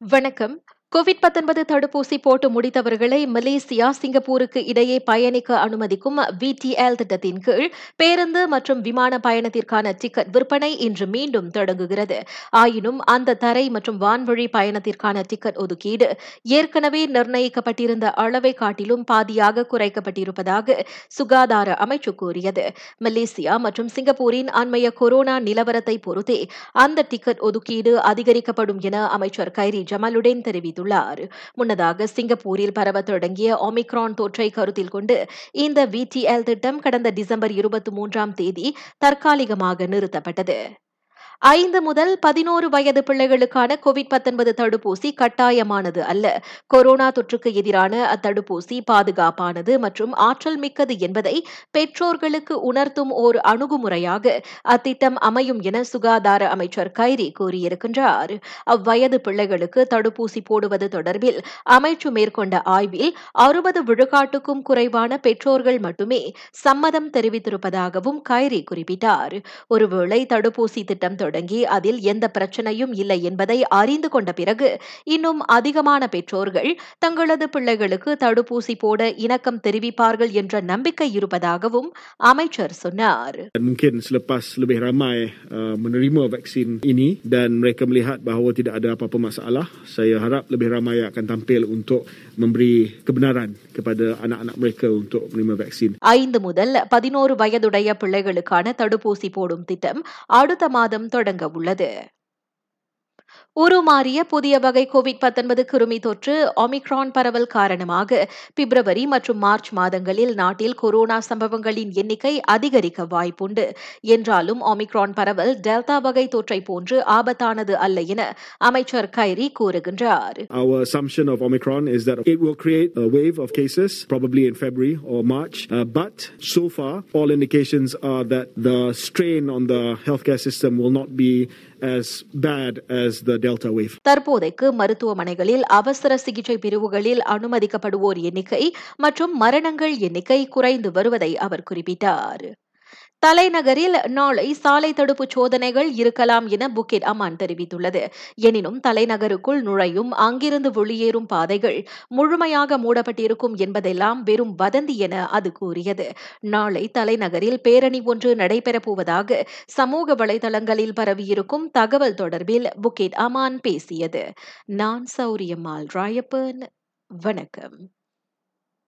வணக்கம். கோவிட் தடுப்பூசி போட்டு முடித்தவர்களை மலேசியா சிங்கப்பூருக்கு இடையே பயணிக்க அனுமதிக்கும் விடிஎல் திட்டத்தின் கீழ் பேருந்து மற்றும் விமான பயணத்திற்கான டிக்கெட் விற்பனை இன்று மீண்டும் தொடங்குகிறது. ஆயினும் அந்த தரை மற்றும் வான்வழி பயணத்திற்கான டிக்கெட் ஒதுக்கீடு ஏற்கனவே நிர்ணயிக்கப்பட்டிருந்த அளவை காட்டிலும் பாதியாக குறைக்கப்பட்டிருப்பதாக சுகாதார அமைச்சு கூறியது. மலேசியா மற்றும் சிங்கப்பூரின் அண்மைய கொரோனா நிலவரத்தை பொறுத்தே அந்த டிக்கெட் ஒதுக்கீடு அதிகரிக்கப்படும் என அமைச்சர் கைரி ஜமாலுடன் செய்துள்ளார் முன்னதாக சிங்கப்பூரில் பரவ தொடங்கிய ஒமிக்ரான் தொற்றை கருத்தில் கொண்டு இந்த விடிஎல் திட்டம் கடந்த டிசம்பர் இருபத்தி மூன்றாம் தேதி தற்காலிகமாக நிறுத்தப்பட்டது. ஐந்து முதல் பதினோரு வயது பிள்ளைகளுக்கான கோவிட் தடுப்பூசி கட்டாயமானது அல்ல. கொரோனா தொற்றுக்கு எதிரான அத்தடுப்பூசி பாதுகாப்பானது மற்றும் ஆற்றல் மிக்கது என்பதை பெற்றோர்களுக்கு உணர்த்தும் ஒரு அணுகுமுறையாக அத்திட்டம் அமையும் என சுகாதார அமைச்சர் கைரி கூறியிருக்கின்றார். அவ்வயது பிள்ளைகளுக்கு தடுப்பூசி போடுவது தொடர்பில் அமைச்சு மேற்கொண்ட ஆய்வில் அறுபது விழுக்காட்டுக்கும் குறைவான பெற்றோர்கள் மட்டுமே சம்மதம் தெரிவித்திருப்பதாகவும் கைரி குறிப்பிட்டார். ஒருவேளை தடுப்பூசி திட்டம் தொடங்கி அதில் எந்த பிரச்சனையும் இல்லை என்பதை அறிந்து கொண்ட பிறகு இன்னும் அதிகமான பெற்றோர்கள் தங்களது பிள்ளைகளுக்கு தடுப்பூசி போட இணக்கம் தெரிவிப்பார்கள் என்ற நம்பிக்கை இருப்பதாகவும் அமைச்சர் சொன்னார் Mungkin selepas lebih ramai uh, menerima vaksin ini dan mereka melihat bahawa tidak ada apa-apa masalah, saya harap lebih ramai akan tampil untuk memberi kebenaran kepada anak-anak mereka untuk menerima vaksin. ஐந்து முதல் பதினோரு வயதுடைய பிள்ளைகளுக்கான தடுப்பூசி போடும் திட்டம் அடுத்த மாதம் தொடங்க உள்ளது. உருமாறிய புதிய வகை கோவிட் கிருமி தொற்று ஒமிக்ரான் பரவல் காரணமாக பிப்ரவரி மற்றும் மார்ச் மாதங்களில் நாட்டில் கொரோனா சம்பவங்களின் எண்ணிக்கை அதிகரிக்க வாய்ப்புண்டு என்றாலும் ஒமிக்ரான் பரவல் டெல்டா வகை தொற்றை போன்று ஆபத்தானது அல்ல என அமைச்சர் கைரி கூறுகின்றார் Our assumption of Omicron is that it will create a wave of cases, probably in February or March. Uh, but so far, all indications are that the strain on the healthcare system will not be as bad as the Delta wave. தற்போதைக்கு மருத்துவமனைகளில் அவசர சிகிச்சை பிரிவுகளில் அனுமதிக்கப்படுவோர் எண்ணிக்கை மற்றும் மரணங்கள் எண்ணிக்கை குறைந்து வருவதை அவர் குறிப்பிட்டார் தலைநகரில் நாளை சாலை தடுப்பு சோதனைகள் இருக்கலாம் என புக்கிட் அமான் தெரிவித்துள்ளது. எனினும் தலைநகருக்குள் நுழையும் அங்கிருந்து வெளியேறும் பாதைகள் முழுமையாக மூடப்பட்டிருக்கும் என்பதெல்லாம் வெறும் வதந்தி என அது கூறியது. நாளை தலைநகரில் பேரணி ஒன்று நடைபெறப்போவதாக சமூக வலைதளங்களில் பரவியிருக்கும் தகவல் தொடர்பில் புக்கிட் அமான் பேசியது. நான் சௌரியம்மாள் ராயப்பன். வணக்கம்.